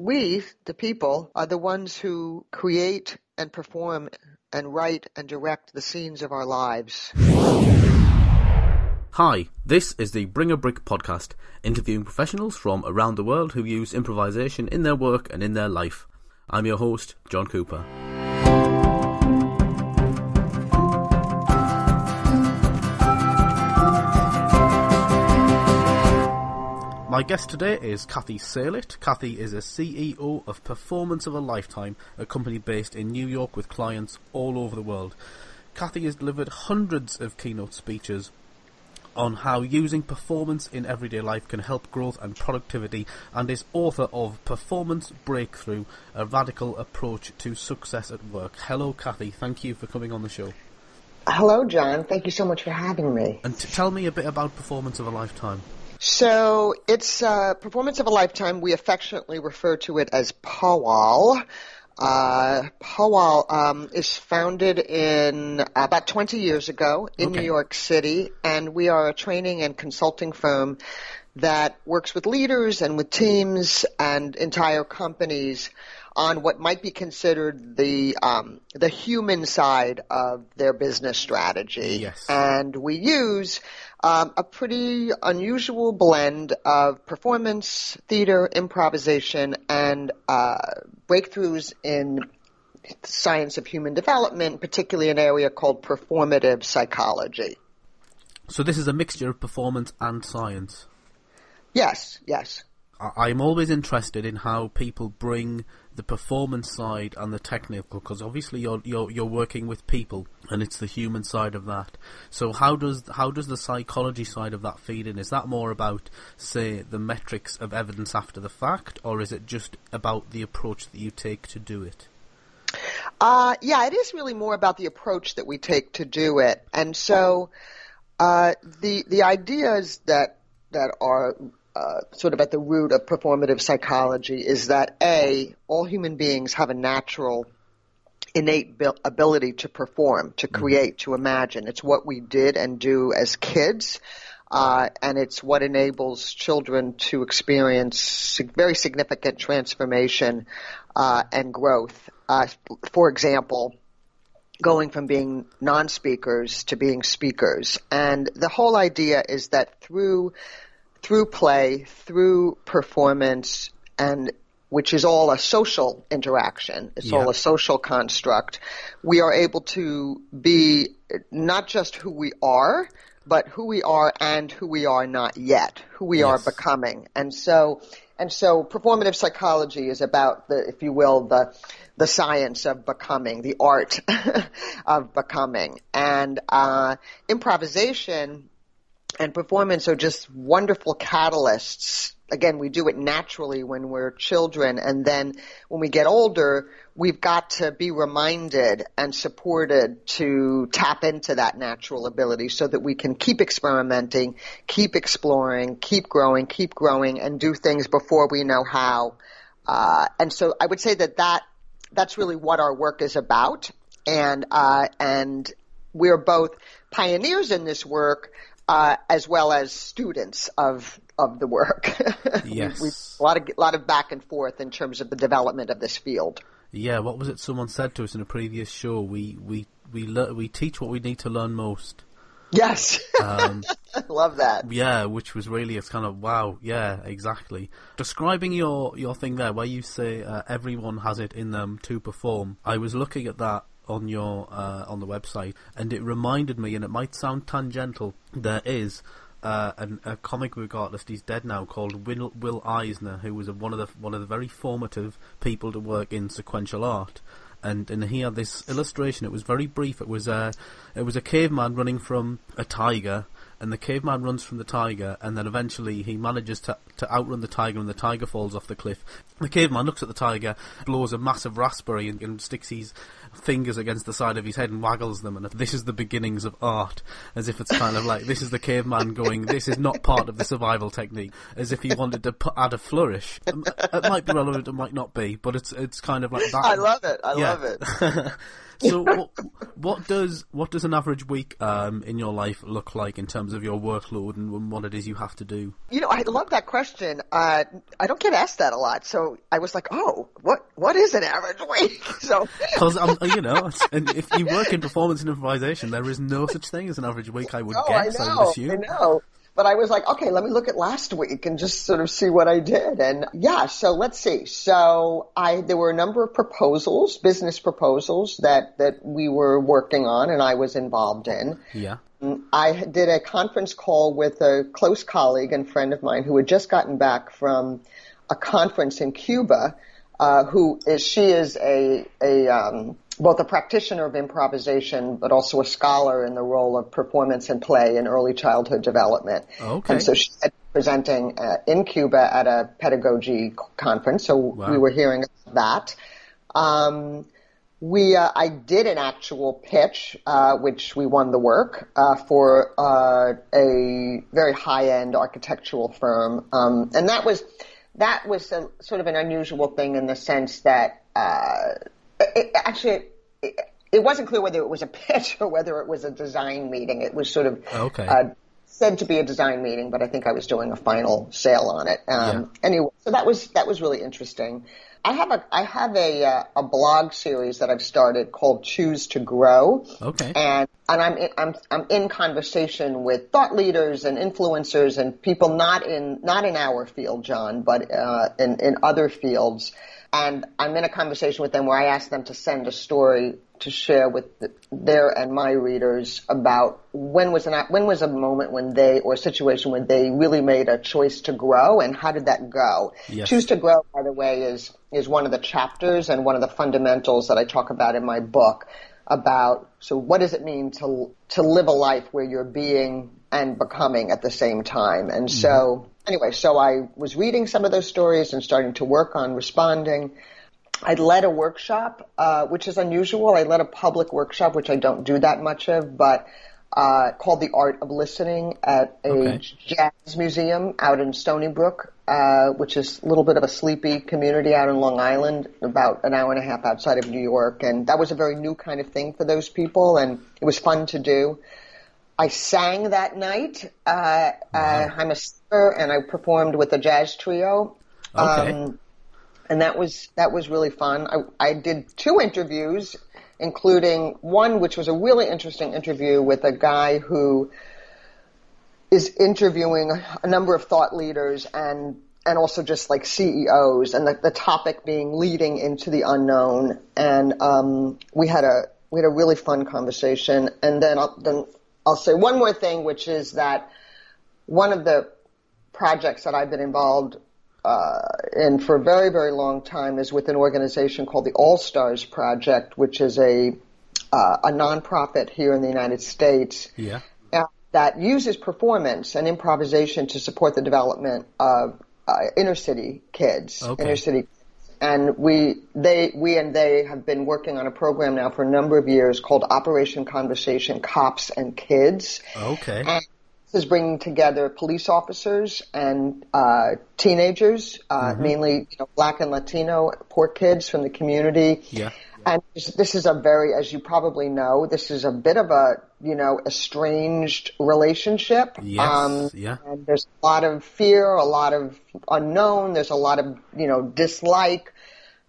we, the people, are the ones who create and perform and write and direct the scenes of our lives. Hi, this is the Bring a Brick podcast, interviewing professionals from around the world who use improvisation in their work and in their life. I'm your host, John Cooper. My guest today is Cathy Salit. Cathy is a CEO of Performance of a Lifetime, a company based in New York with clients all over the world. Cathy has delivered hundreds of keynote speeches on how using performance in everyday life can help growth and productivity and is author of Performance Breakthrough, a radical approach to success at work. Hello, Cathy. Thank you for coming on the show. Hello, John. Thank you so much for having me. And t- tell me a bit about Performance of a Lifetime. So it's uh, Performance of a Lifetime. We affectionately refer to it as POWAL. Uh, POWAL um, is founded in about 20 years ago in Okay. New York City, and we are a training and consulting firm that works with leaders and with teams and entire companies on what might be considered the um, the human side of their business strategy. Yes. And we use um, a pretty unusual blend of performance, theater, improvisation, and uh, breakthroughs in the science of human development, particularly an area called performative psychology. So this is a mixture of performance and science. Yes, yes. I'm always interested in how people bring the performance side and the technical, because obviously you're you're you're working with people, and it's the human side of that. So how does how does the psychology side of that feed in? Is that more about, say, the metrics of evidence after the fact, or is it just about the approach that you take to do it? Uh, yeah, it is really more about the approach that we take to do it, and so uh, the the ideas that that are uh, sort of at the root of performative psychology is that a all human beings have a natural innate bil- ability to perform, to create, to imagine. It's what we did and do as kids. Uh, and it's what enables children to experience very significant transformation uh, and growth. Uh, for example, going from being non-speakers to being speakers. And the whole idea is that through through play, through performance, and which is all a social interaction, it's Yeah. all a social construct, we are able to be not just who we are, but who we are and who we are not yet, who we are becoming. And so, and so performative psychology is about the, if you will, the, the science of becoming, the art of becoming. And, uh, improvisation and performance are just wonderful catalysts. Again, we do it naturally when we're children, and then when we get older, we've got to be reminded and supported to tap into that natural ability so that we can keep experimenting, keep exploring, keep growing, keep growing, and do things before we know how. Uh, and so I would say that, that that's really what our work is about, and uh, and we're both pioneers in this work uh, as well as students of of the work. Yes. we, a lot of a lot of back and forth in terms of the development of this field. Yeah, what was it someone said to us in a previous show? We we we lear- we teach what we need to learn most. Yes, Um, love that. Yeah, which was really it's kind of wow. Yeah, exactly. Describing your your thing there, where you say uh, everyone has it in them to perform. I was looking at that on your uh, on the website, and it reminded me, and it might sound tangential. There is. Uh, an, a comic book artist, he's dead now, called Will, Will Eisner, who was a, one of the one of the very formative people to work in sequential art and and he had this illustration. It was very brief. It was a it was a caveman running from a tiger, and the caveman runs from the tiger, and then eventually he manages to to outrun the tiger, and the tiger falls off the cliff. The caveman looks at the tiger, blows a massive raspberry, and, and sticks his fingers against the side of his head and waggles them. And this is the beginnings of art, as if it's kind of like this is the caveman going. This is not part of the survival technique, as if he wanted to put, add a flourish. It might be relevant, it might not be, but it's it's kind of like that. I love it. I Yeah. love it. so what, what does what does an average week um, in your life look like in terms of your workload and what it is you have to do? You know, I love that question. Uh, I don't get asked that a lot, so I was like, oh, what what is an average week? So Because um, you know, and if you work in performance and improvisation, there is no such thing as an average week. I would oh, I guess. I, would know, I know. But I was like, okay, let me look at last week and just sort of see what I did. And yeah, so let's see. So I, there were a number of proposals, business proposals that, that we were working on and I was involved in. Yeah. I did a conference call with a close colleague and friend of mine who had just gotten back from a conference in Cuba. Uh, who is she is a a um, both a practitioner of improvisation, but also a scholar in the role of performance and play in early childhood development. Okay. And so she had presenting uh, in Cuba at a pedagogy conference. So Wow. we were hearing about that. Um, we, uh, I did an actual pitch, uh, which we won the work uh, for uh, a very high-end architectural firm, um, and that was that was a, sort of an unusual thing in the sense that uh, it, actually it, it wasn't clear whether it was a pitch or whether it was a design meeting. It was sort of Okay. uh, said to be a design meeting, but I think I was doing a final sale on it. Um, Anyway, so that was that was really interesting. I have a I have a uh, a blog series that I've started called Choose to Grow, Okay. and and I'm in, I'm I'm in conversation with thought leaders and influencers and people not in not in our field, John, but uh, in in other fields. And I'm in a conversation with them where I ask them to send a story to share with the, their and my readers about when was an when was a moment when they or a situation when they really made a choice to grow and how did that go. Yes. Choose to grow, by the way, is is one of the chapters and one of the fundamentals that I talk about in my book about so what does it mean to to live a life where you're being and becoming at the same time and so anyway so i was reading some of those stories and starting to work on responding i led a workshop uh, which is unusual i led a public workshop which i don't do that much of but uh, called the art of listening at a Okay. jazz museum out in stony brook uh, which is a little bit of a sleepy community out in Long Island, about an hour and a half outside of New York. And that was a very new kind of thing for those people, and it was fun to do. I sang that night. Uh, uh, I'm a singer, and I performed with a jazz trio. Okay. Um, and that was that was really fun. I, I did two interviews, including one which was a really interesting interview with a guy who is interviewing a number of thought leaders and and also just like CEOs, and the, the topic being leading into the unknown. And um, we had a we had a really fun conversation. And then I'll, then I'll say one more thing, which is that one of the projects that I've been involved uh, in for a very very long time is with an organization called the All Stars Project, which is a uh, a nonprofit here in the United States Yeah. that uses performance and improvisation to support the development of uh, inner city kids, Okay. inner city. And we, they, we and they have been working on a program now for a number of years called Operation Conversation Cops and Kids. Okay. And this is bringing together police officers and uh, teenagers, uh, mainly you know, black and Latino poor kids from the community. Yeah. And this- this is a very, as you probably know, this is a bit of a, you know, estranged relationship. Yes, um, yeah. And there's a lot of fear, a lot of unknown, there's a lot of, you know, dislike.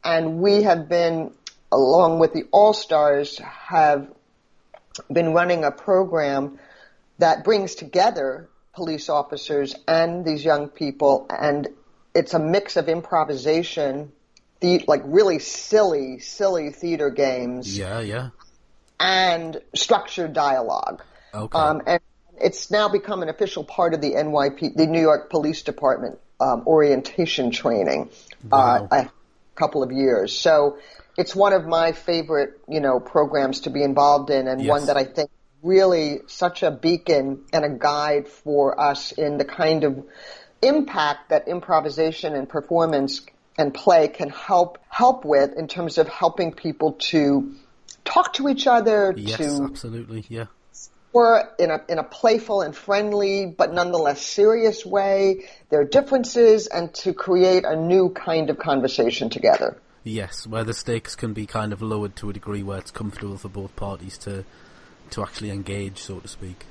And we have been, along with the All Stars, have been running a program that brings together police officers and these young people, and it's a mix of improvisation, the, like really silly, silly theater games, Yeah. Yeah. and structured dialogue. Okay. Um, and it's now become an official part of the NYP, the New York Police Department um, orientation training, Wow. uh, a couple of years. So it's one of my favorite, you know, programs to be involved in, and Yes. one that I think really such a beacon and a guide for us in the kind of impact that improvisation and performance and play can help help with in terms of helping people to talk to each other, yes. to Absolutely. Yeah. or in a in a playful and friendly but nonetheless serious way their differences and to create a new kind of conversation together. Yes, where the stakes can be kind of lowered to a degree where it's comfortable for both parties to to actually engage, so to speak.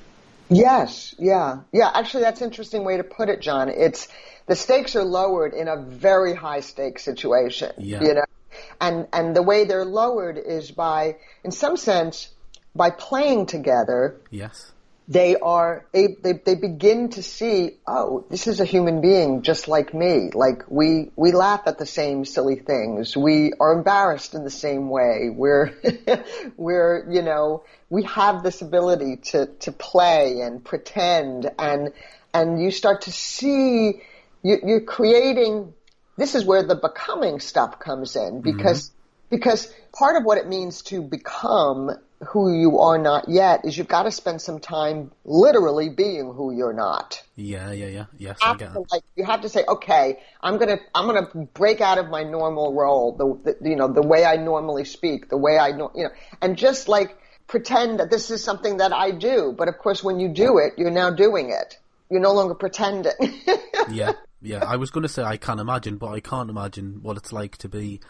Yes, yeah, yeah. Actually, that's an interesting way to put it, John. It's the stakes are lowered in a very high stakes situation. Yeah. You know, and and the way they're lowered is by, in some sense, by playing together. Yes. They are they, they they begin to see oh this is a human being just like me. Like we we laugh at the same silly things. We are embarrassed in the same way. We're we're you know we have this ability to to play and pretend. And and you start to see you, you're creating this is where the becoming stuff comes in. Mm-hmm. Because because part of what it means to become who you are not yet is you've got to spend some time literally being who you're not. Yeah, yeah, yeah. Yes, You I get that. like you have to say, okay, I'm gonna I'm gonna break out of my normal role, the, the you know the way I normally speak, the way I know you know, and just like pretend that this is something that I do. But of course, when you do it, you're now doing it. You're no longer pretending. yeah, yeah. I was going to say I can't imagine, but I can't imagine what it's like to be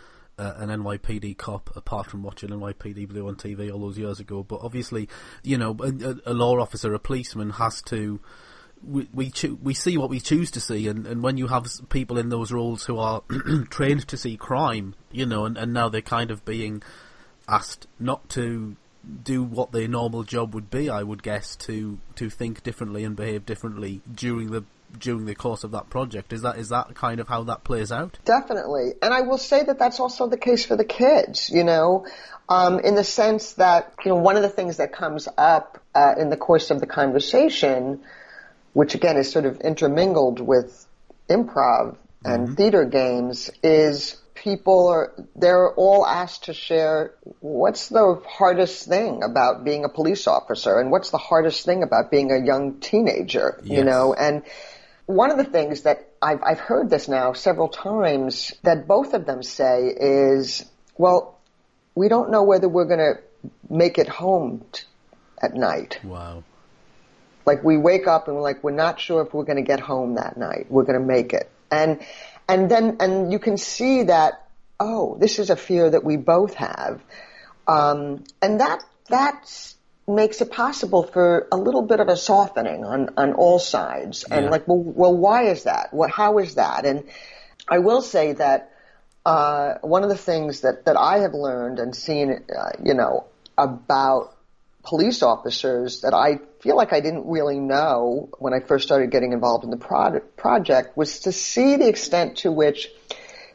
uh, an NYPD cop, apart from watching NYPD Blue on TV all those years ago. But obviously, you know, a, a law officer, a policeman, has to. We we, choo- we see what we choose to see, and, and when you have people in those roles who are trained to see crime, you know, and, and now they're kind of being asked not to do what their normal job would be, I would guess, to to think differently and behave differently during the during the course of that project. Is that is that kind of how that plays out? Definitely. And I will say that that's also the case for the kids, you know, um, in the sense that, you know, one of the things that comes up uh, in the course of the conversation, which again is sort of intermingled with improv and theater games, is people are, they're all asked to share what's the hardest thing about being a police officer and what's the hardest thing about being a young teenager, you know, and one of the things that I've, I've heard this now several times that both of them say is, well, we don't know whether we're going to make it home t- at night. Wow. Like we wake up and we're like, we're not sure if we're going to get home that night. We're going to make it. And, and then, and you can see that, oh, this is a fear that we both have. Um, and that, that makes it possible for a little bit of a softening on, on all sides. And Yeah. like, well, well, why is that? What, how is that? And I will say that, uh, one of the things that, that I have learned and seen, uh, you know, about police officers that I feel like I didn't really know when I first started getting involved in the prod- project was to see the extent to which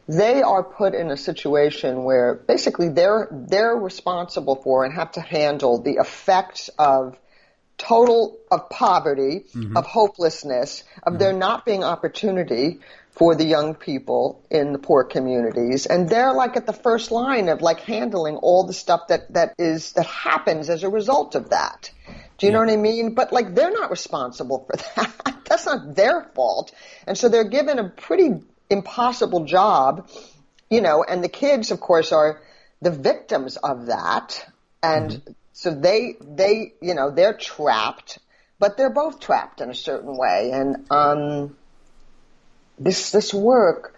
they are put in a situation where basically they're they're responsible for and have to handle the effects of total of poverty, mm-hmm. of hopelessness, of there mm-hmm. not being opportunity for the young people in the poor communities. And they're like at the first line of like handling all the stuff that, that is, that happens as a result of that. Do you know what I mean? But like they're not responsible for that. That's not their fault. And so they're given a pretty impossible job, you know, and the kids of course are the victims of that. And so they, they, you know, they're trapped, but they're both trapped in a certain way. And, um, this, this work,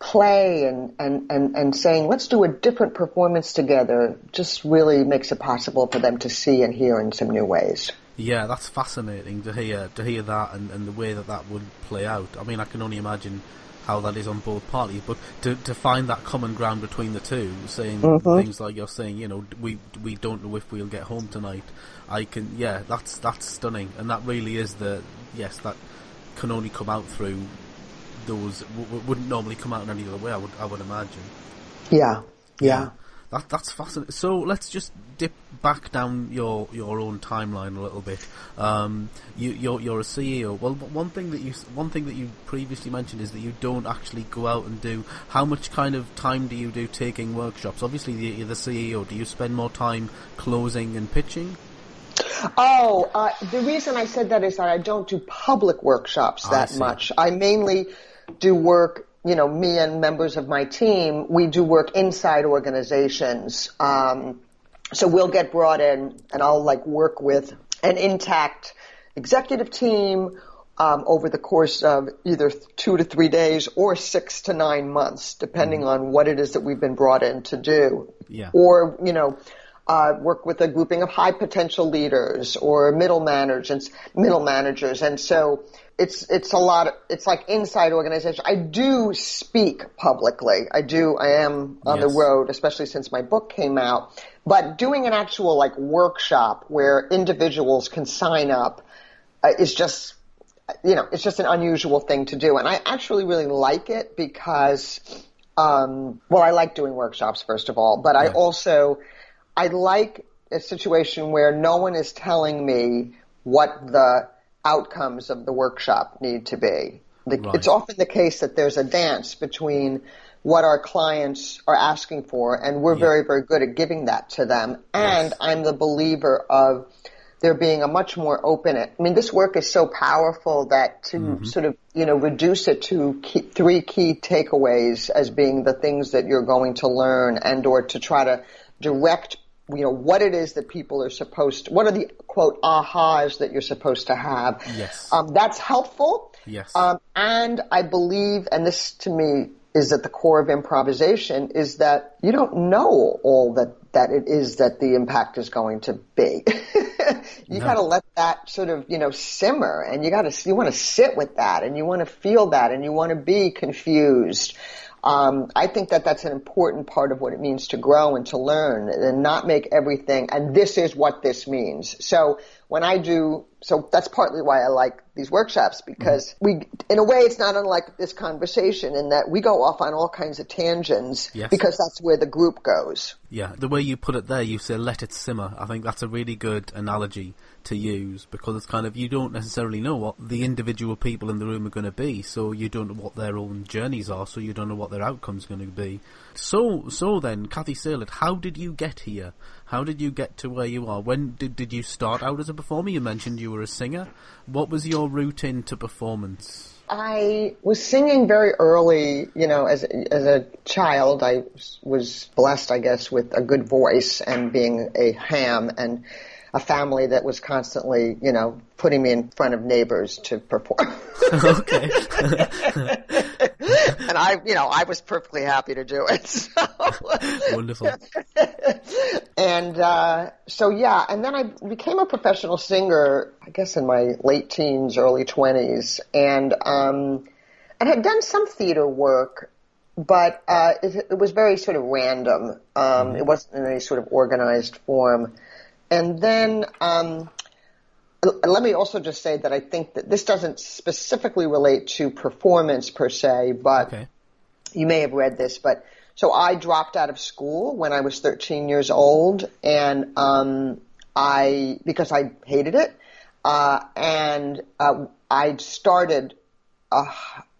play and, and, and, and saying, let's do a different performance together just really makes it possible for them to see and hear in some new ways. Yeah, that's fascinating to hear to hear that and, and the way that that would play out. I mean, I can only imagine how that is on both parties, but to to find that common ground between the two, saying mm-hmm. things like you're saying, you know, we we don't know if we'll get home tonight. I can, yeah, that's that's stunning, and that really is the yes that can only come out through those w- w- wouldn't normally come out in any other way. I would I would imagine. Yeah. Yeah. That that's fascinating. So let's just dip back down your your own timeline a little bit. Um, you you're you're a CEO. Well, one thing that you one thing that you previously mentioned is that you don't actually go out and do. How much kind of time do you do taking workshops? Obviously, you're the CEO. Do you spend more time closing and pitching? Oh, uh, the reason I said that is that I don't do public workshops that much. I mainly do work, you know, me and members of my team, we do work inside organizations. Um, so we'll get brought in and I'll like work with an intact executive team um, over the course of either two to three days or six to nine months, depending on what it is that we've been brought in to do. Yeah. Or, you know, uh, work with a grouping of high potential leaders or middle managers, middle managers, and so it's it's a lot. Of, it's like inside organization. I do speak publicly. I do. I am on yes. the road, especially since my book came out. But doing an actual like workshop where individuals can sign up uh, is just you know it's just an unusual thing to do, and I actually really like it because. Um, well, I like doing workshops first of all, but. I also I like a situation where no one is telling me what the outcomes of the workshop need to be. The, right. It's often the case that there's a dance between what our clients are asking for, and we're yeah. very, very good at giving that to them. And yes. I'm the believer of there being a much more open. I mean, this work is so powerful that to mm-hmm. sort of you know reduce it to key, three key takeaways as being the things that you're going to learn, and or to try to direct you know what it is that people are supposed to, what are the quote ahas that you're supposed to have. Yes. Um, that's helpful. Yes. Um, and i believe and this to me is at the core of improvisation is that you don't know all that that it is that the impact is going to be. You no. got to let that sort of you know simmer and you got to you want to sit with that and you want to feel that and you want to be confused um, I think that that's an important part of what it means to grow and to learn and not make everything, and this is what this means. So when I do, so that's partly why I like these workshops because mm-hmm. we, in a way, it's not unlike this conversation in that we go off on all kinds of tangents yes. because that's where the group goes. Yeah, the way you put it there, you say let it simmer. I think that's a really good analogy to use because it's kind of you don't necessarily know what the individual people in the room are going to be, so you don't know what their own journeys are, so you don't know what their outcome's going to be. So, so then, Cathy Salit, how did you get here? How did you get to where you are? When did did you start out as a performer? You mentioned you were a singer. What was your route into performance? I was singing very early, you know, as as a child. I was blessed, I guess, with a good voice and being a ham and a family that was constantly, you know, putting me in front of neighbors to perform. okay. and I, you know, I was perfectly happy to do it. So. Wonderful. and uh, so yeah, and then I became a professional singer. I guess in my late teens, early twenties, and um, and had done some theater work but uh, it, it, was very sort of random. Um, mm-hmm. It wasn't in any sort of organized form. And then, um, let me also just say that I think that this doesn't specifically relate to performance per se, but okay. you may have read this, but so I dropped out of school when I was 13 years old and, um, I, because I hated it, uh, and, uh, I started, a,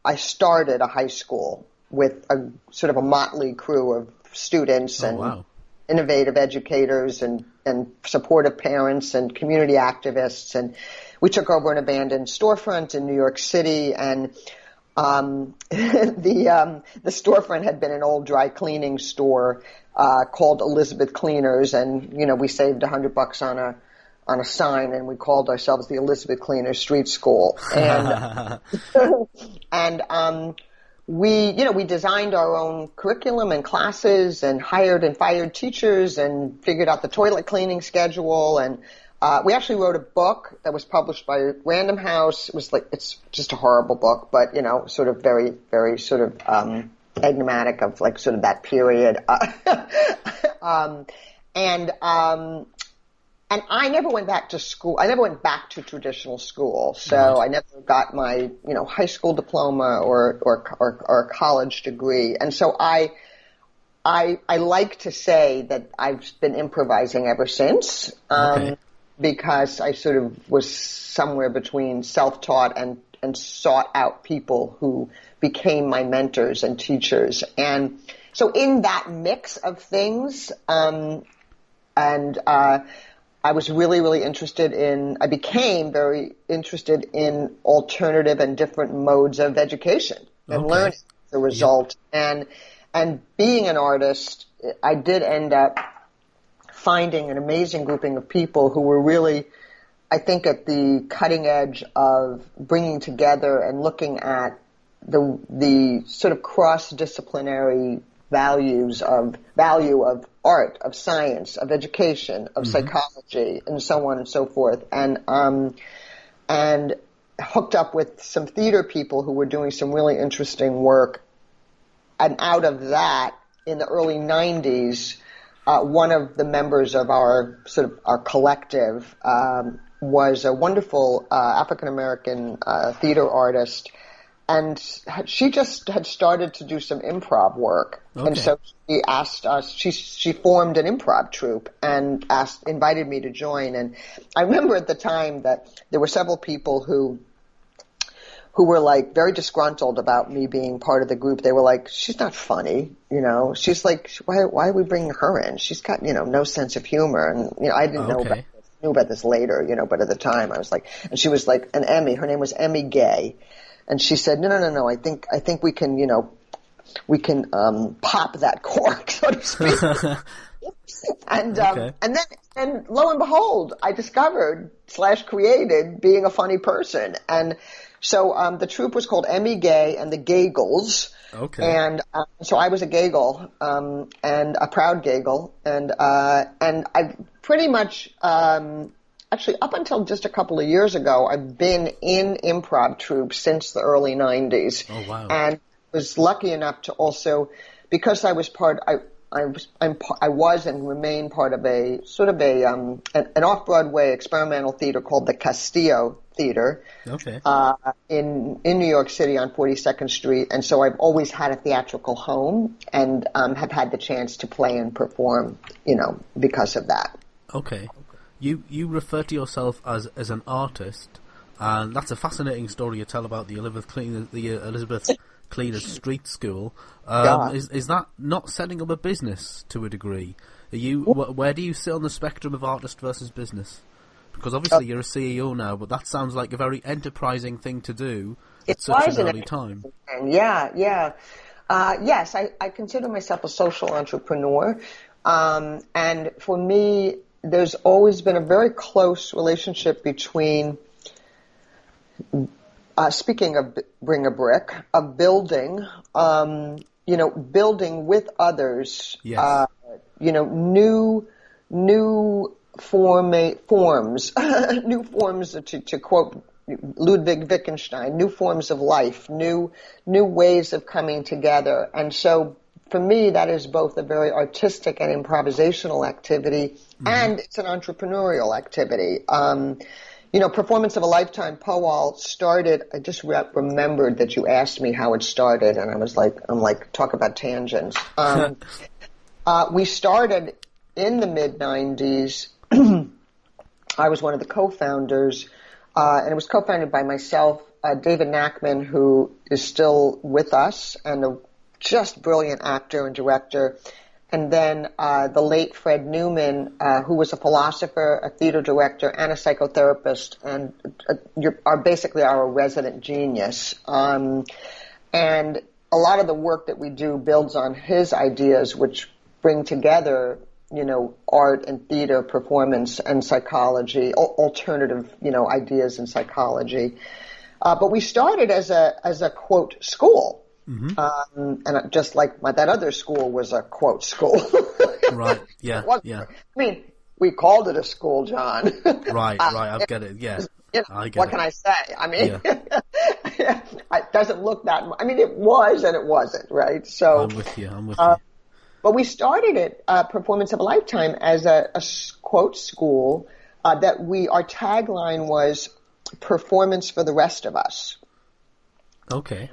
I started a high school with a sort of a motley crew of students oh, and wow innovative educators and, and supportive parents and community activists. And we took over an abandoned storefront in New York City and um, the um, the storefront had been an old dry cleaning store uh, called Elizabeth Cleaners, and you know we saved a hundred bucks on a on a sign, and we called ourselves the Elizabeth Cleaners Street School, and and um, we, you know, we designed our own curriculum and classes and hired and fired teachers and figured out the toilet cleaning schedule and uh, we actually wrote a book that was published by Random House. It was like it's just a horrible book, but you know, sort of very, very sort of um, enigmatic of like sort of that period. um, and um, and I never went back to school. I never went back to traditional school. So right. I never got my, you know, high school diploma or, or, or, or college degree. And so I, I, I like to say that I've been improvising ever since. Um, okay. because I sort of was somewhere between self-taught and, and sought out people who became my mentors and teachers. And so in that mix of things, um, and, uh, I was really, really interested in, I became very interested in alternative and different modes of education and okay. learning the result. Yeah. And, and being an artist, I did end up finding an amazing grouping of people who were really, I think, at the cutting edge of bringing together and looking at the, the sort of cross-disciplinary values of value of art, of science, of education, of mm-hmm. psychology, and so on and so forth. And um, and hooked up with some theater people who were doing some really interesting work. And out of that, in the early '90s, uh, one of the members of our sort of our collective um, was a wonderful uh, African American uh, theater artist and she just had started to do some improv work, okay. and so she asked us. She she formed an improv troupe and asked, invited me to join. And I remember at the time that there were several people who who were like very disgruntled about me being part of the group. They were like, "She's not funny, you know. She's like, why why are we bringing her in? She's got you know no sense of humor." And you know, I didn't okay. know about this, knew about this later, you know, but at the time I was like, and she was like an Emmy. Her name was Emmy Gay and she said, no, no, no, no. I think, I think we can, you know, we can, um, pop that cork, so to speak. and, um, okay. and then, and lo and behold, I discovered slash created being a funny person. And so, um, the troupe was called Emmy Gay and the Gaygles. Okay. And uh, so I was a Gaygle, um, and a proud Gaygle, and uh, and I pretty much um, actually up until just a couple of years ago, I've been in improv troupes since the early 90s. Oh, wow. And was lucky enough to also, because I was part, I, I was, I'm, I was and remain part of a sort of a um, an, an off-Broadway experimental theater called the Castillo Theater. Okay. Uh, in in New York City on 42nd Street, and so I've always had a theatrical home and um, have had the chance to play and perform, you know, because of that. Okay you you refer to yourself as as an artist, and that's a fascinating story you tell about the Elizabeth Cleaner, the uh, Elizabeth Cleaner Street School. Um, is is that not setting up a business to a degree? Are you wh- where do you sit on the spectrum of artist versus business? Because obviously you're a CEO now, but that sounds like a very enterprising thing to do at such an early time. Yeah, yeah. Uh, yes, I, I consider myself a social entrepreneur. Um, and for me, there's always been a very close relationship between, uh, speaking of bring a brick, a building, um, you know, building with others, yes. uh, you know, new, new form, forms, new forms to, to quote Ludwig Wittgenstein, new forms of life, new, new ways of coming together. And so for me, that is both a very artistic and improvisational activity, mm-hmm. and it's an entrepreneurial activity. Um, you know, Performance of a Lifetime Powwow started, I just re- remembered that you asked me how it started, and I was like, I'm like, talk about tangents. Um, uh, we started in the mid 90s. I was one of the co-founders, uh, and it was co-founded by myself, uh, David Nackman, who is still with us and a just brilliant actor and director. And then uh, the late Fred Newman, uh, who was a philosopher, a theater director, and a psychotherapist, and uh, are basically our resident genius. Um, and a lot of the work that we do builds on his ideas, which bring together, you know, art and theater, performance and psychology, alternative, you know, ideas in psychology. Uh, but we started as a as a quote school. Mm-hmm. Um, and just like my, that other school was a quote school. right. Yeah. yeah. I mean, we called it a school, John. right. Uh, right. I get it. Yeah. You know, I get what it. can I say? I mean, yeah. it doesn't look that. I mean, it was and it wasn't. Right. So I'm with you. I'm with uh, you. But we started it, uh, Performance of a Lifetime, as a, a quote school uh, that we, our tagline was performance for the rest of us. Okay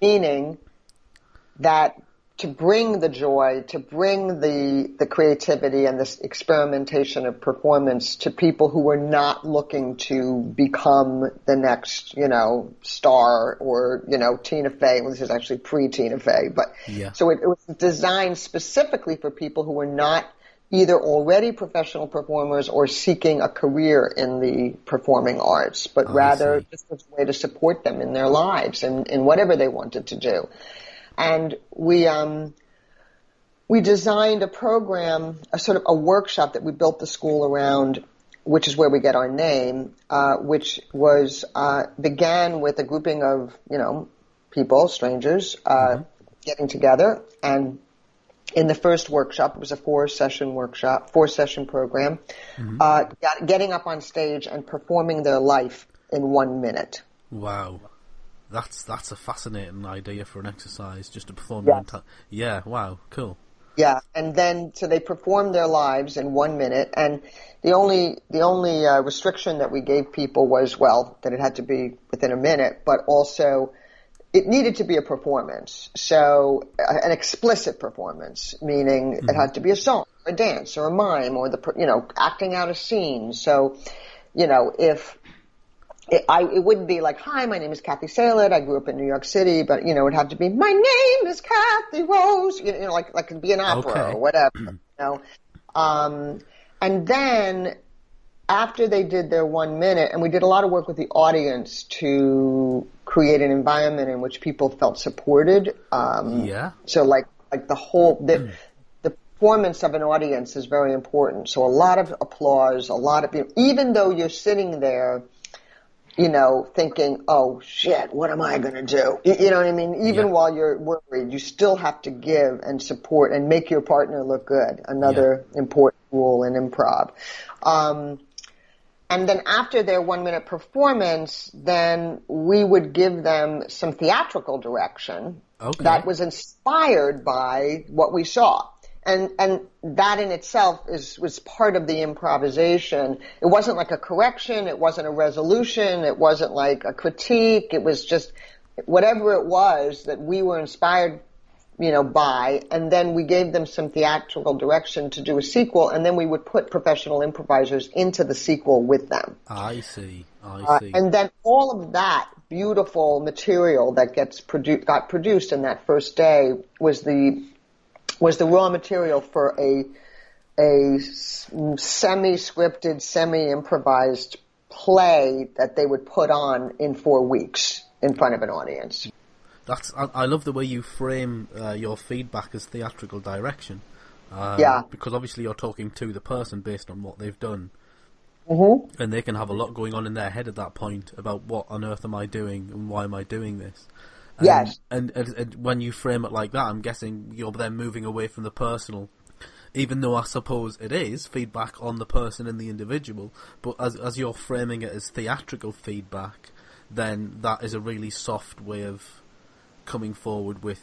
meaning that to bring the joy, to bring the the creativity and this experimentation of performance to people who were not looking to become the next, you know, star or you know Tina Fey. Well, this is actually pre Tina Fey, but yeah. so it, it was designed specifically for people who were not either already professional performers or seeking a career in the performing arts, but oh, rather just as a way to support them in their lives and in whatever they wanted to do. And we, um, we designed a program, a sort of a workshop that we built the school around, which is where we get our name, uh, which was uh, began with a grouping of you know people, strangers, uh, mm-hmm. getting together and in the first workshop. It was a four session workshop, four session program, mm-hmm. uh, getting up on stage and performing their life in one minute. Wow. That's that's a fascinating idea for an exercise, just to perform yes. Yeah, wow, cool. Yeah, and then so they performed their lives in one minute, and the only the only uh, restriction that we gave people was well that it had to be within a minute, but also it needed to be a performance. So uh, an explicit performance, meaning mm-hmm. it had to be a song, a dance, or a mime, or the you know acting out a scene. So you know if it, I, it wouldn't be like, hi, my name is Cathy Salit. I grew up in New York City, but you know, it'd have to be, my name is Kathy Rose. You know, like, like it'd be an opera okay. or whatever, you know. Um, and then after they did their one minute, and we did a lot of work with the audience to create an environment in which people felt supported. Um, yeah. So like, like the whole, the, the performance of an audience is very important. So a lot of applause, a lot of, you know, even though you're sitting there, you know, thinking, oh shit, what am I going to do? You, know what I mean? Even yeah. while you're worried, you still have to give and support and make your partner look good. Another yeah. important rule in improv. Um, and then after their one minute performance, then we would give them some theatrical direction okay. that was inspired by what we saw and and that in itself is was part of the improvisation. It wasn't like a correction, it wasn't a resolution, it wasn't like a critique. It was just whatever it was that we were inspired, you know, by, and then we gave them some theatrical direction to do a sequel, and then we would put professional improvisers into the sequel with them. I see. I uh, see. Uh, and then all of that beautiful material that gets produ- got produced in that first day was the was the raw material for a a semi-scripted, semi-improvised play that they would put on in four weeks in front of an audience. That's I, I love the way you frame uh, your feedback as theatrical direction. Um, yeah. Because obviously you're talking to the person based on what they've done. Mm-hmm. And they can have a lot going on in their head at that point about what on earth am I doing and why am I doing this. And, yes. And, and, and, when you frame it like that, I'm guessing you're then moving away from the personal, even though I suppose it is feedback on the person and the individual. But as as you're framing it as theatrical feedback, then that is a really soft way of coming forward with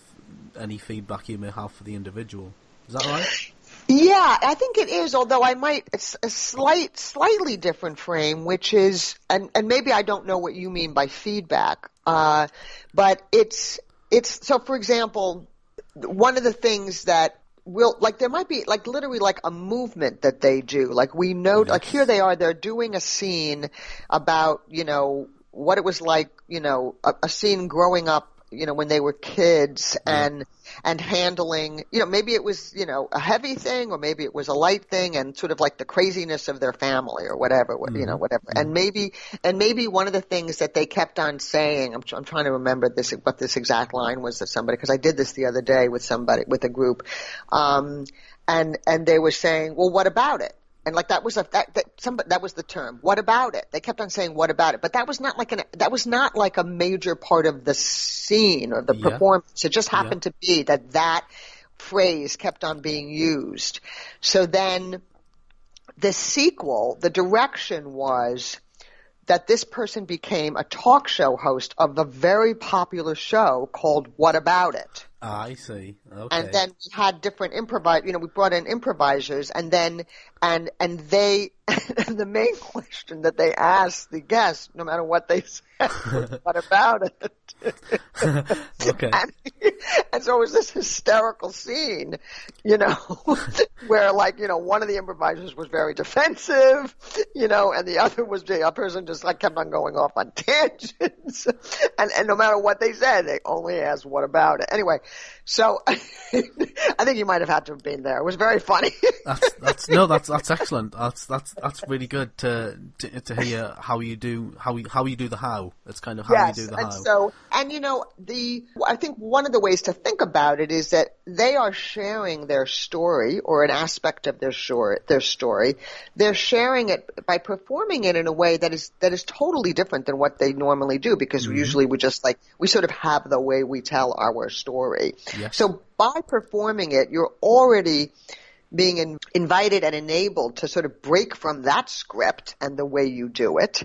any feedback you may have for the individual. Is that right? Yeah, I think it is. Although I might it's a slight, slightly different frame, which is, and and maybe I don't know what you mean by feedback. Uh, but it's it's so. For example, one of the things that will like there might be like literally like a movement that they do. Like we know, yes. like here they are. They're doing a scene about you know what it was like, you know, a, a scene growing up you know when they were kids and and handling you know maybe it was you know a heavy thing or maybe it was a light thing and sort of like the craziness of their family or whatever mm-hmm. you know mm-hmm. whatever mm-hmm. and maybe and maybe one of the things that they kept on saying I'm, I'm trying to remember this what this exact line was to somebody because I did this the other day with somebody with a group um and and they were saying well what about it and like that was a that that some that was the term. What about it? They kept on saying what about it, but that was not like an that was not like a major part of the scene or the yeah. performance. It just happened yeah. to be that that phrase kept on being used. So then the sequel, the direction was that this person became a talk show host of a very popular show called What About It? Ah, I see. Okay. And then we had different improvise. You know, we brought in improvisers, and then and and they and the main question that they asked the guests, no matter what they said, was, "What about it?" okay. And, and, so it was this hysterical scene, you know, where like you know one of the improvisers was very defensive, you know, and the other was the other person just like kept on going off on tangents, and and no matter what they said, they only asked, "What about it?" Anyway, so I think you might have had to have been there. It was very funny. that's that's no, that's that's excellent. That's that's that's really good to, to to hear how you do how you how you do the how. It's kind of how yes, you do the and how. so and you know the I think one of the ways to think about it is that they are sharing their story or an aspect of their story. Their story, they're sharing it by performing it in a way that is that is totally different than what they normally do because Mm-hmm. usually we just like we sort of have the way we tell our story. Yes. So by performing it, you're already being in, invited and enabled to sort of break from that script and the way you do it.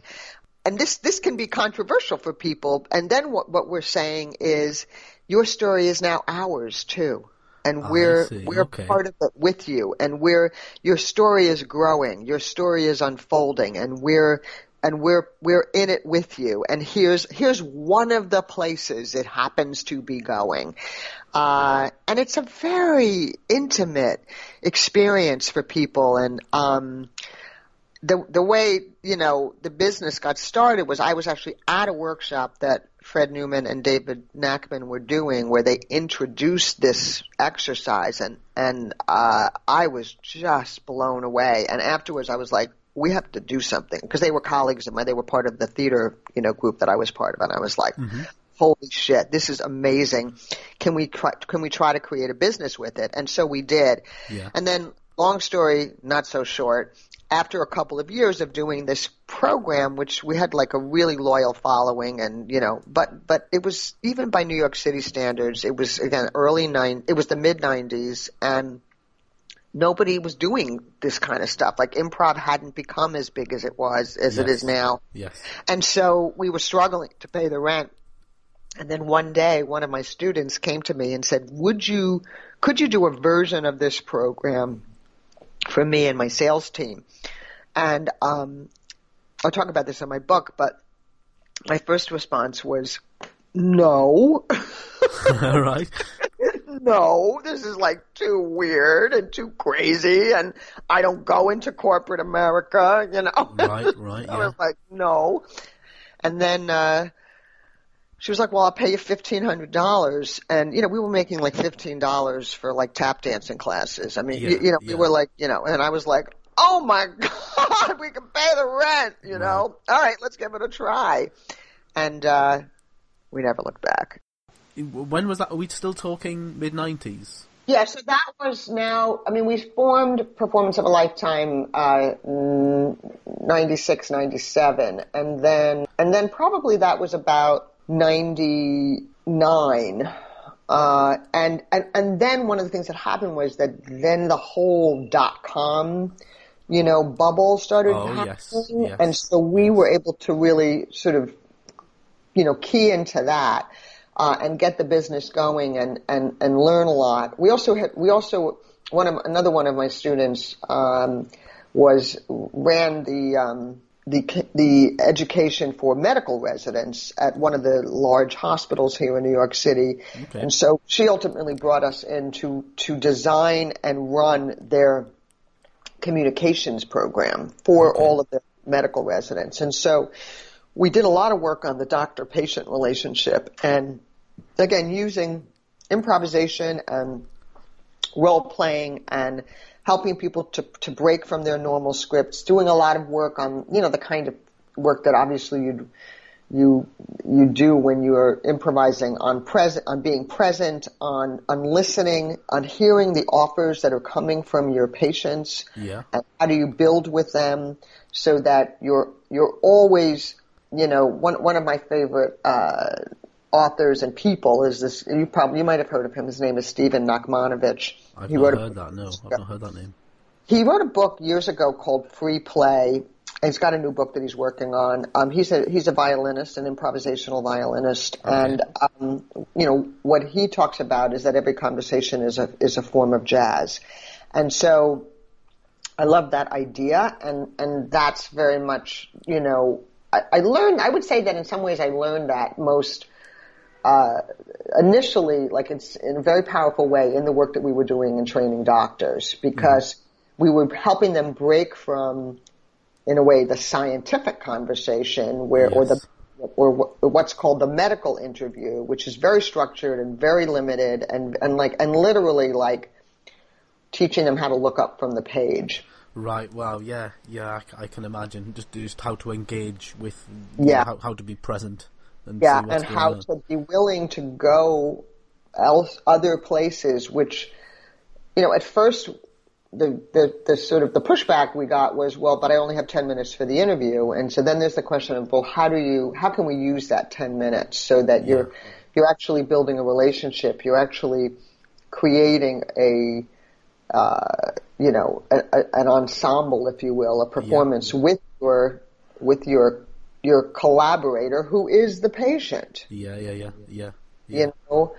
And this, this can be controversial for people. And then what, what we're saying is your story is now ours too. And we're, we're Okay. part of it with you. And we're, your story is growing. Your story is unfolding and we're, and we're, we're in it with you. And here's, here's one of the places it happens to be going. Uh, and it's a very intimate experience for people. And, um, the the way you know the business got started was I was actually at a workshop that Fred Newman and David Nachman were doing where they introduced this exercise and and uh, I was just blown away and afterwards I was like we have to do something because they were colleagues of mine. They were part of the theater you know group that I was part of. And I was like mm-hmm. holy shit this is amazing. Can we try can we try to create a business with it? And so we did. Yeah. and then long story not so short after a couple of years of doing this program, which we had like a really loyal following and, you know, but, but it was even by New York City standards, it was again early nine, it was the mid nineties and nobody was doing this kind of stuff. Like improv hadn't become as big as it was, as it Yes. is now. Yes. And so we were struggling to pay the rent. And then one day, one of my students came to me and said, would you, could you do a version of this program for me and my sales team? And, um, I'll talk about this in my book, but my first response was, no, All right. No, this is like too weird and too crazy and I don't go into corporate America, you know. Right, right, I yeah. was like, no. And then, uh, she was like, well, I'll pay you $1,500. And, you know, we were making like $15 for like tap dancing classes. I mean, Yeah, you, you know, we were like, you know, and I was like, oh my God, we can pay the rent, you know. All right, let's give it a try. And, uh, we never looked back. When was that? Are we still talking mid nineties? Yeah, so that was now, I mean, we formed Performance of a Lifetime, uh, mm, 96, 97, and then, and then probably that was about 99. Uh, and, and, and then one of the things that happened was that then the whole dot com, you know, bubble started Oh, happening. yes, yes. And so we were able to really sort of you know, key into that uh, and get the business going and, and, and learn a lot. We also had, we also, one of, another one of my students, um, was, ran the, um, the, the education for medical residents at one of the large hospitals here in New York City. Okay. And so she ultimately brought us in to, to design and run their communications program for all of the medical residents. And so we did a lot of work on the doctor patient relationship and again using improvisation and role playing and helping people to to break from their normal scripts doing a lot of work on you know the kind of work that obviously you you you do when you're improvising on present on being present on on listening on hearing the offers that are coming from your patients Yeah. and how do you build with them so that you're you're always you know one one of my favorite uh authors and people is this you probably you might have heard of him his name is Stephen Nachmanovitch I've he not wrote a heard that. No, I've not heard that name. he wrote a book years ago called Free Play. He's got a new book that he's working on. Um, he's a he's a violinist, an improvisational violinist, and um, you know what he talks about is that every conversation is a is a form of jazz, and so I love that idea, and and that's very much you know I, I learned. I would say that in some ways I learned that most uh, initially, like it's in a very powerful way in the work that we were doing in training doctors because we were helping them break from, in a way, the scientific conversation where, or the, or what's called the medical interview, which is very structured and very limited and, and like, and literally like, teaching them how to look up from the page. Right. Well, yeah, yeah. I, I can imagine just just how to engage with, Yeah. how, how to be present, and Yeah, and how on. to be willing to go else other places, which you know, at first the, the the sort of the pushback we got was, well, but I only have ten minutes for the interview, and so then there's the question of, well, how do you, how can we use that ten minutes so that you're you're actually building a relationship, you're actually creating a uh, you know, a, a, an ensemble, if you will, a performance with your with your your collaborator who is the patient. Yeah, yeah, yeah, yeah. yeah. You know,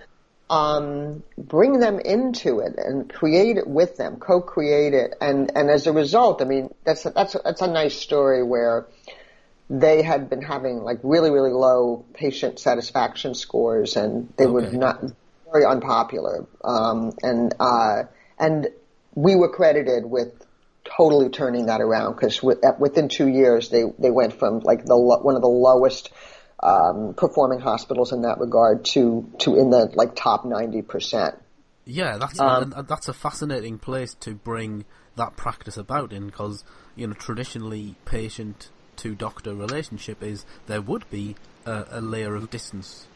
um, bring them into it and create it with them, co-create it, and and as a result, I mean, that's a, that's a, that's a nice story where they had been having like really really low patient satisfaction scores, and they were not very unpopular, um, and uh, and we were credited with totally turning that around because within two years they they went from like the one of the lowest um, performing hospitals in that regard to to in the like top ninety percent. Yeah, that's Um, and that's a fascinating place to bring that practice about in because you know traditionally patient to doctor relationship is there would be a, a layer of distance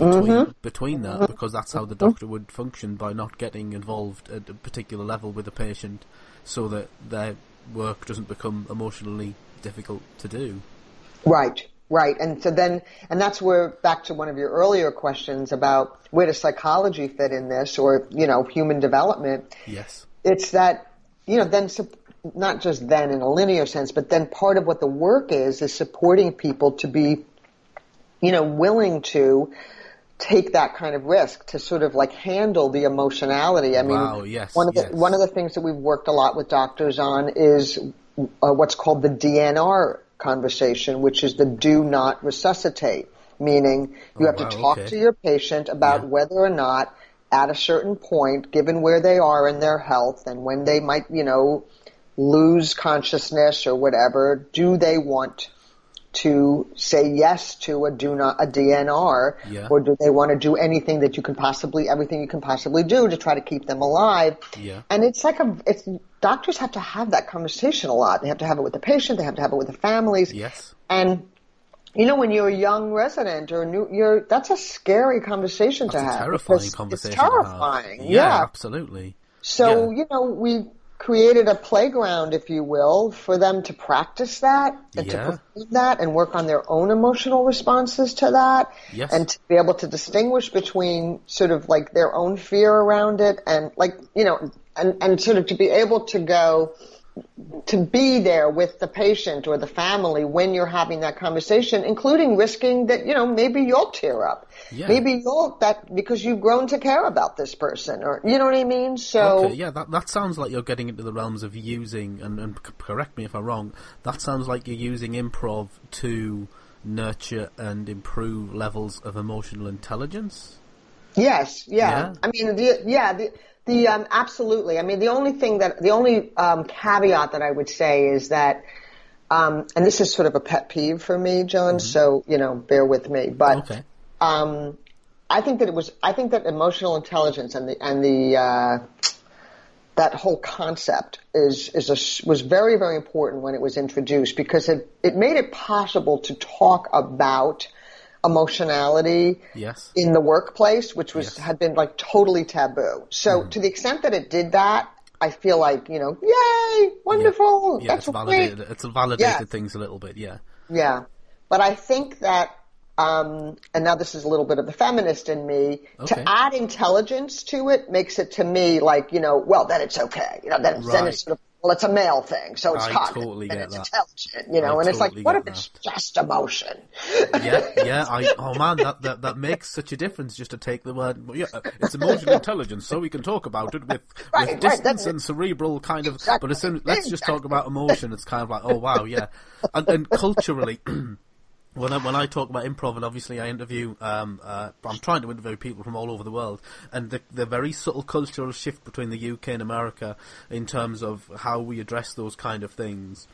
between Mm-hmm. between that because that's how the doctor would function by not getting involved at a particular level with the patient so that their work doesn't become emotionally difficult to do. Right, right. And so then, and that's where back to one of your earlier questions about where does psychology fit in this, or you know, human development. Yes. It's that you know then. Not just then in a linear sense, but then part of what the work is is supporting people to be, you know, willing to take that kind of risk to sort of like handle the emotionality. I mean, Wow, yes, one of the yes. one of the things that we've worked a lot with doctors on is uh, what's called the DNR conversation, which is the do not resuscitate, meaning you Oh, have wow, to talk okay. to your patient about Yeah. whether or not at a certain point, given where they are in their health and when they might, you know, lose consciousness or whatever, do they want to say yes to a do not a DNR, Yeah. or do they want to do anything that you can possibly everything you can possibly do to try to keep them alive? Yeah. And it's like a it's doctors have to have that conversation a lot. They have to have it with the patient. They have to have it with the families. Yes. And you know, when you're a young resident or new, you're that's a scary conversation That's to a have. terrifying conversation. It's to have. terrifying. Yeah, absolutely. So, Yeah. you know, we created a playground, if you will, for them to practice that and to Yeah. perform that and work on their own emotional responses to that. Yes. And to be able to distinguish between sort of like their own fear around it and like, you know, and, and sort of to be able to go, to be there with the patient or the family when you're having that conversation, including risking that, you know, maybe you'll tear up. Yeah. Maybe you'll, that, because you've grown to care about this person or, you know what I mean? So. Okay, yeah, that that sounds like you're getting into the realms of using, and, and correct me if I'm wrong. That sounds like you're using improv to nurture and improve levels of emotional intelligence. Yes, yeah. Yeah? I mean, the, yeah, the, the, um, absolutely. I mean, the only thing that, the only, um, caveat that I would say is that, um, and this is sort of a pet peeve for me, John, so, you know, bear with me, but, Okay. um, I think that it was, I think that emotional intelligence and the, and the, uh, that whole concept is, is a, was very, very important when it was introduced because it, it made it possible to talk about emotionality Yes. in the workplace, which was Yes. had been like totally taboo. So to the extent that it did that, I feel like you know, yay, wonderful, Yeah, that's it's great. validated. It's validated Yeah. things a little bit. Yeah. Yeah, but I think that, um, and now this is a little bit of the feminist in me. Okay. To add intelligence to it makes it to me like you know, well, then it's okay. You know, then, then it's sort of well, it's a male thing, so it's I cognitive totally and it's that. intelligent. You know, I and it's like, what if it's just emotion? Yeah, yeah. I oh man, that, that that makes such a difference just to take the word. Yeah, it's emotional intelligence, so we can talk about it with Right, with right, distance it. and cerebral kind of. Exactly, But as soon let's just talk about emotion, it's kind of like oh wow, yeah, and, and culturally. When I, when I talk about improv, and obviously I interview, um, uh, I'm trying to interview people from all over the world, and the, the very subtle cultural shift between the UK and America in terms of how we address those kind of things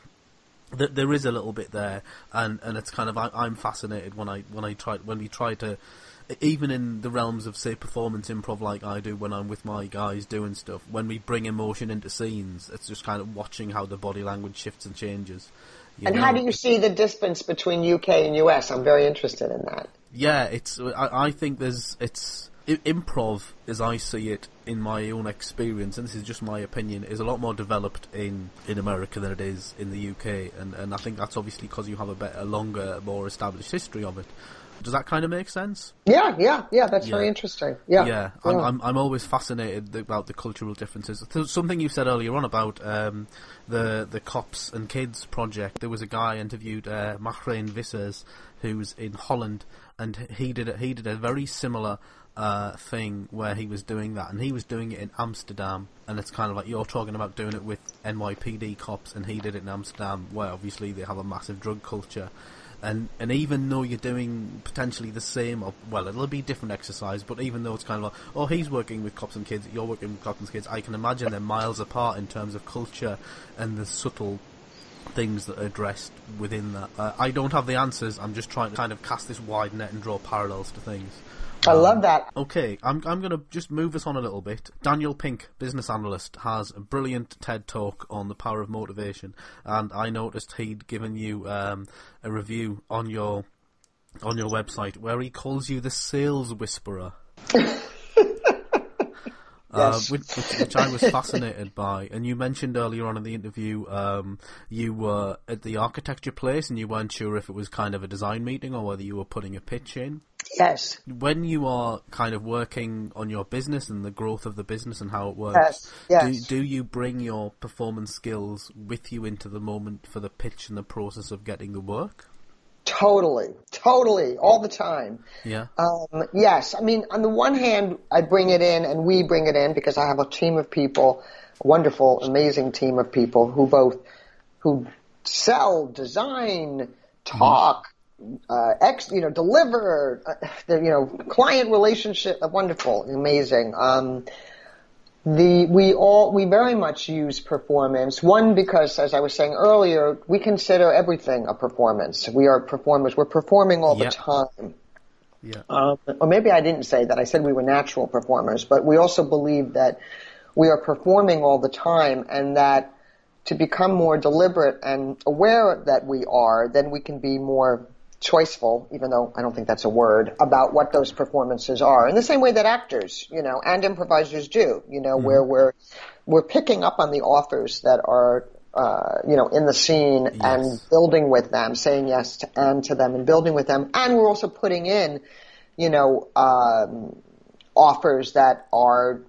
th- there is a little bit there, and, and it's kind of I, I'm fascinated when I when I try when we try to even in the realms of say performance improv, like I do when I'm with my guys doing stuff, when we bring emotion into scenes, it's just kind of watching how the body language shifts and changes. And know? how do you see the difference between UK and US? I'm very interested in that. Yeah, it's. I, I think there's it's improv, as I see it in my own experience, and this is just my opinion, is a lot more developed in, in America than it is in the UK, and, and I think that's obviously because you have a better, longer, more established history of it. Does that kind of make sense? Yeah, yeah, yeah. That's yeah. very interesting. Yeah, yeah. I'm, I'm, I'm always fascinated about the cultural differences. Something you said earlier on about um, the the cops and kids project. There was a guy interviewed, uh, Machrane Vissers, who's in Holland, and he did a, he did a very similar uh, thing where he was doing that, and he was doing it in Amsterdam, and it's kind of like you're talking about doing it with NYPD cops, and he did it in Amsterdam, where obviously they have a massive drug culture, and and even though you're doing potentially the same, or well, it'll be different exercise, but even though it's kind of like, oh, he's working with cops and kids, you're working with cops and kids, I can imagine they're miles apart in terms of culture and the subtle things that are addressed within that. Uh, I don't have the answers. I'm just trying to kind of cast this wide net and draw parallels to things. I love that. Okay, I'm I'm going to just move this on a little bit. Daniel Pink, business analyst, has a brilliant TED talk on the power of motivation, and I noticed he'd given you um, a review on your on your website where he calls you the sales whisperer. Uh, yes. which, which, which, I was fascinated by. And you mentioned earlier on in the interview um, you were at the architecture place and you weren't sure if it was kind of a design meeting or whether you were putting a pitch in. Yes. When you are kind of working on your business and the growth of the business and how it works, yes. Yes. Do, do you bring your performance skills with you into the moment for the pitch and the process of getting the work? Totally, totally, all the time. Yeah. Um, yes, I mean, on the one hand, I bring it in, and we bring it in because I have a team of people, a wonderful, amazing team of people who both who sell, design, talk, uh, ex, you know, deliver, uh, the, you know, client relationship, uh, wonderful, amazing. Um, the, we all, we very much use performance. One, because as I was saying earlier, we consider everything a performance. We are performers. We're performing all yep. the time. Yeah. Um, or maybe I didn't say that. I said we were natural performers, but we also believe that we are performing all the time and that to become more deliberate and aware that we are, then we can be more choiceful, even though I don't think that's a word, about what those performances are. In the same way that actors, you know, and improvisers do, you know, mm-hmm. where we're we're picking up on the authors that are uh, you know, in the scene yes. and building with them, saying yes to, and to them and building with them. And we're also putting in, you know, um, offers that are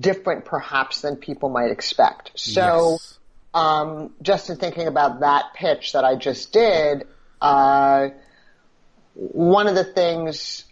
different perhaps than people might expect. So, yes. um, just in thinking about that pitch that I just did, uh, one of the things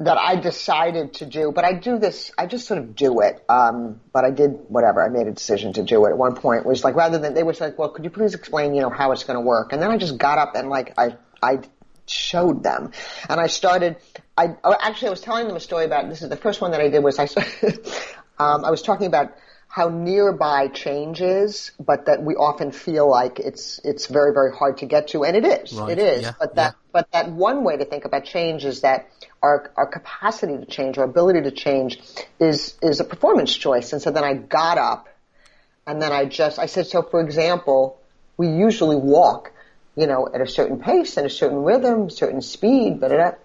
that I decided to do, but I do this, I just sort of do it. Um, but I did whatever. I made a decision to do it at one point. Was like rather than they were like, well, could you please explain, you know, how it's going to work? And then I just got up and like I I showed them, and I started. I oh, actually I was telling them a story about this is the first one that I did was I um, I was talking about how nearby change is, but that we often feel like it's it's very very hard to get to, and it is. Right. It is. Yeah. But that yeah. but that one way to think about change is that our our capacity to change, our ability to change, is is a performance choice. And so then I got up, and then I just I said so. For example, we usually walk, you know, at a certain pace and a certain rhythm, certain speed, but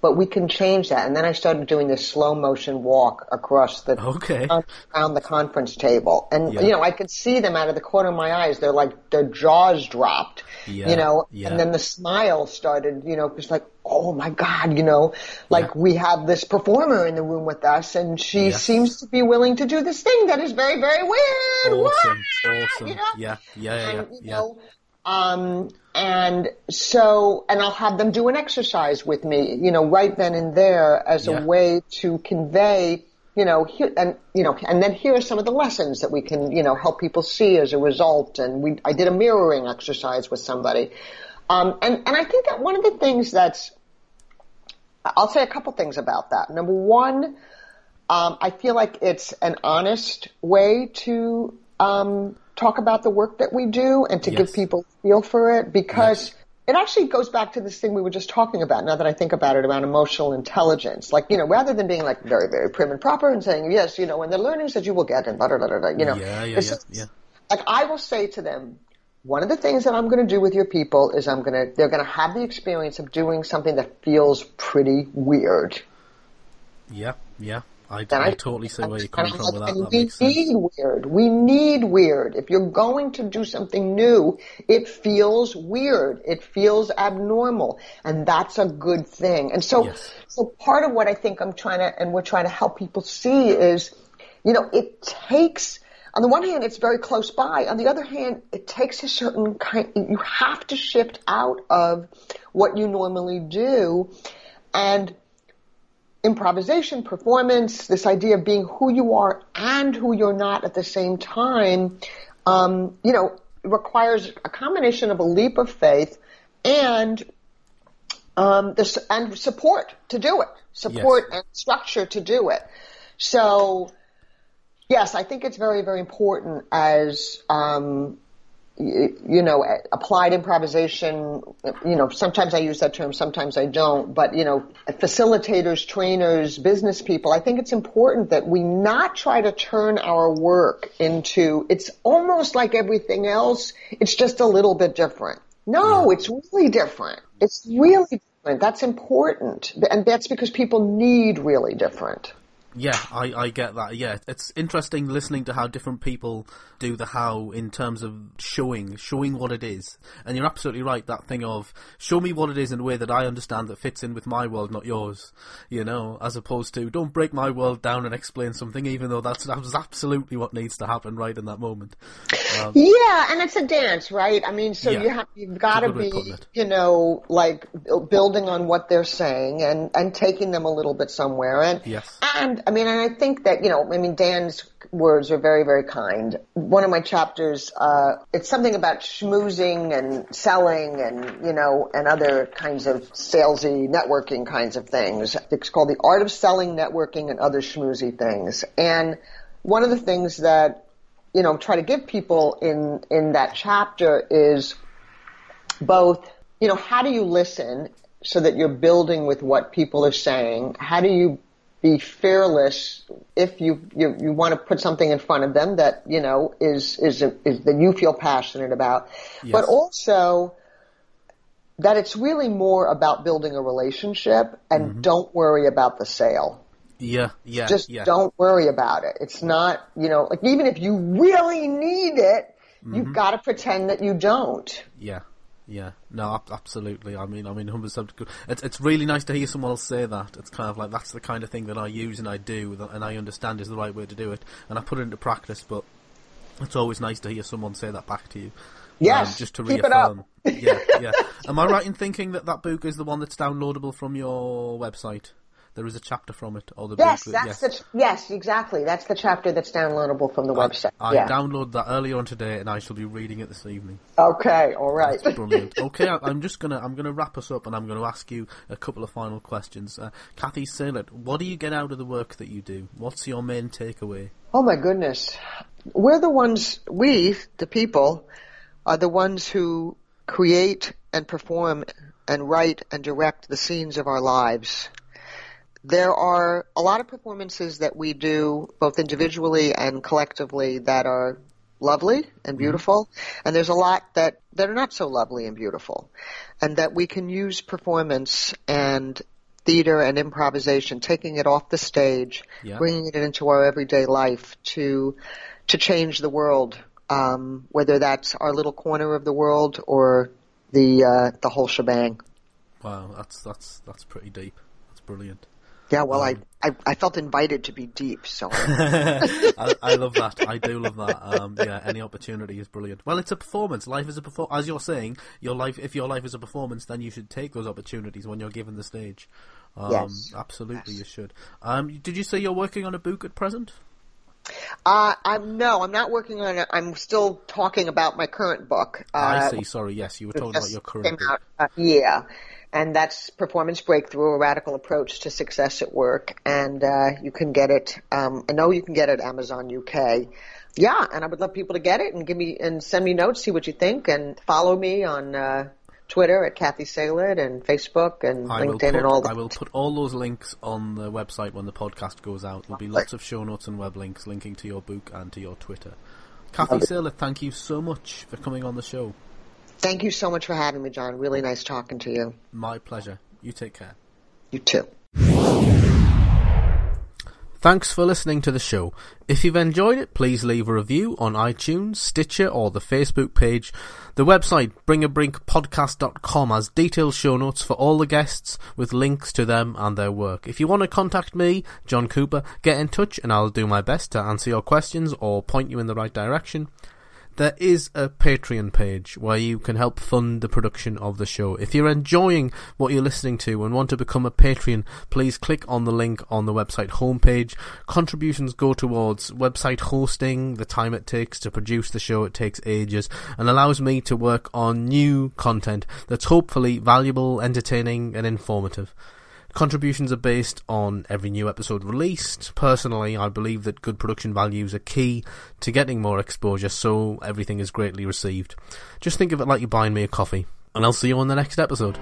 but we can change that. And then I started doing this slow motion walk across the okay. around the conference table, and yeah. you know I could see them out of the corner of my eyes. They're like their jaws dropped, yeah. you know, yeah. and then the smile started, you know, just like oh my god, you know, like we have this performer in the room with us, and she yes. seems to be willing to do this thing that is very very weird. Awesome, awesome, you know? yeah, yeah, yeah, and, yeah. Know, um, and so, and I'll have them do an exercise with me, you know, right then and there as yeah. a way to convey, you know, here, and, you know, and then here are some of the lessons that we can, you know, help people see as a result. And we, I did a mirroring exercise with somebody. Um, and, and I think that one of the things that's, I'll say a couple things about that. Number one, um, I feel like it's an honest way to, um, talk about the work that we do and to yes. give people feel for it because yes. it actually goes back to this thing we were just talking about. Now that I think about it, around emotional intelligence, like you know, rather than being like very very prim and proper and saying yes, you know, when the learnings that you will get and blah blah blah blah, you know, Yeah, yeah, yeah, yeah. like I will say to them, one of the things that I'm going to do with your people is I'm going to they're going to have the experience of doing something that feels pretty weird. Yeah, yeah. I, And I totally see where you're coming from with that. and That we makes sense. need weird. We need weird. If you're going to do something new, it feels weird. It feels abnormal, and that's a good thing. And so, Yes. so part of what I think I'm trying to, and we're trying to help people see is, you know, it takes. On the one hand, it's very close by. On the other hand, it takes a certain kind. You have to shift out of what you normally do, and improvisation, performance, this idea of being who you are and who you're not at the same time, um, you know, requires a combination of a leap of faith and um, this, and support to do it, support Yes. and structure to do it. So, yes, I think it's very, very important as um, you know, applied improvisation, you know, sometimes I use that term, sometimes I don't, but, you know, facilitators, trainers, business people, I think it's important that we not try to turn our work into, it's almost like everything else, it's just a little bit different. No, it's really different. It's really different. That's important. And that's because people need really different. Yeah, I, I get that. Yeah, it's interesting listening to how different people do the how in terms of showing, showing what it is. And you're absolutely right, that thing of show me what it is in a way that I understand that fits in with my world, not yours. You know, as opposed to don't break my world down and explain something, even though that's, that's absolutely what needs to happen right in that moment. Um, Yeah, and it's a dance, right? I mean, so Yeah. you have you've got to good way of be, you know, like building on what they're saying and and taking them a little bit somewhere. And Yes. and I mean, and I think that you know, I mean, Dan's words are very very kind. One of my chapters, uh, it's something about schmoozing and selling and you know and other kinds of salesy networking kinds of things. It's called the art of selling, networking, and other schmoozy things. And one of the things that you know, try to give people in, in that chapter is both, you know, how do you listen so that you're building with what people are saying? How do you be fearless if you, you, you want to put something in front of them that, you know, is, is, is that you feel passionate about, but also that it's really more about building a relationship and mm-hmm. don't worry about the sale yeah, yeah, just yeah. don't worry about it. It's not, you know, like even if you really need it, you've mm-hmm. got to pretend that you don't. Yeah, yeah, no, ab- absolutely. I mean, I mean, humble subject. It's it's really nice to hear someone else say that. It's kind of like that's the kind of thing that I use and I do, and I understand is the right way to do it, and I put it into practice. But it's always nice to hear someone say that back to you. Yes, um, just to keep it up. reaffirm. yeah, yeah. Am I right in thinking that that book is the one that's downloadable from your website? There is a chapter from it, or the Yes, book. that's the yes, exactly. That's the chapter that's downloadable from the website. I yeah. downloaded that earlier on today, and I shall be reading it this evening. okay, all right. Brilliant. Okay, I- I'm just gonna I'm gonna wrap us up, and I'm gonna ask you a couple of final questions. Uh, Cathy Salit, what do you get out of the work that you do? What's your main takeaway? Oh my goodness. We're the ones, we, the people, are the ones who create and perform and write and direct the scenes of our lives. There are a lot of performances that we do both individually and collectively that are lovely and beautiful, and there's a lot that, that are not so lovely and beautiful, and that we can use performance and theater and improvisation, taking it off the stage, Yeah. bringing it into our everyday life to to change the world, um, whether that's our little corner of the world or the uh, the whole shebang. Wow, that's that's that's pretty deep. That's brilliant. Yeah, well, Um, I, I I felt invited to be deep, so I, I love that. I do love that. Um, yeah, any opportunity is brilliant. Well, it's a performance. Life is a perform. As you're saying, your life. If your life is a performance, then you should take those opportunities when you're given the stage. Um, Yes. Absolutely, you should. Um, did you say you're working on a book at present? uh, I'm no, I'm not working on it. I'm still talking about my current book. Uh, I see. Sorry. Yes, you were talking about your current book. out, uh, yeah, and that's Performance Breakthrough: A Radical Approach to Success at Work, and uh, you can get it. Um, I know you can get it at Amazon UK. Yeah, and I would love people to get it and give me and send me notes, see what you think, and follow me on uh, Twitter at Cathy Salit and Facebook and I LinkedIn put, and all that. I will put all those links on the website when the podcast goes out. There'll be lots of show notes and web links linking to your book and to your Twitter. Cathy. Salit, thank you so much for coming on the show. Thank you so much for having me, John. Really nice talking to you. My pleasure. You take care. You too. Thanks for listening to the show. If you've enjoyed it, please leave a review on iTunes, Stitcher, or the Facebook page. The website, bringabrinkpodcast.com, has detailed show notes for all the guests with links to them and their work. If you want to contact me, John Cooper, get in touch and I'll do my best to answer your questions or point you in the right direction. There is a Patreon page where you can help fund the production of the show. If you're enjoying what you're listening to and want to become a Patreon, please click on the link on the website homepage. Contributions go towards website hosting, the time it takes to produce the show, it takes ages, and allows me to work on new content that's hopefully valuable, entertaining, and informative. Contributions are based on every new episode released. Personally, I believe that good production values are key to getting more exposure, so everything is greatly received. Just think of it like you're buying me a coffee. And I'll see you on the next episode.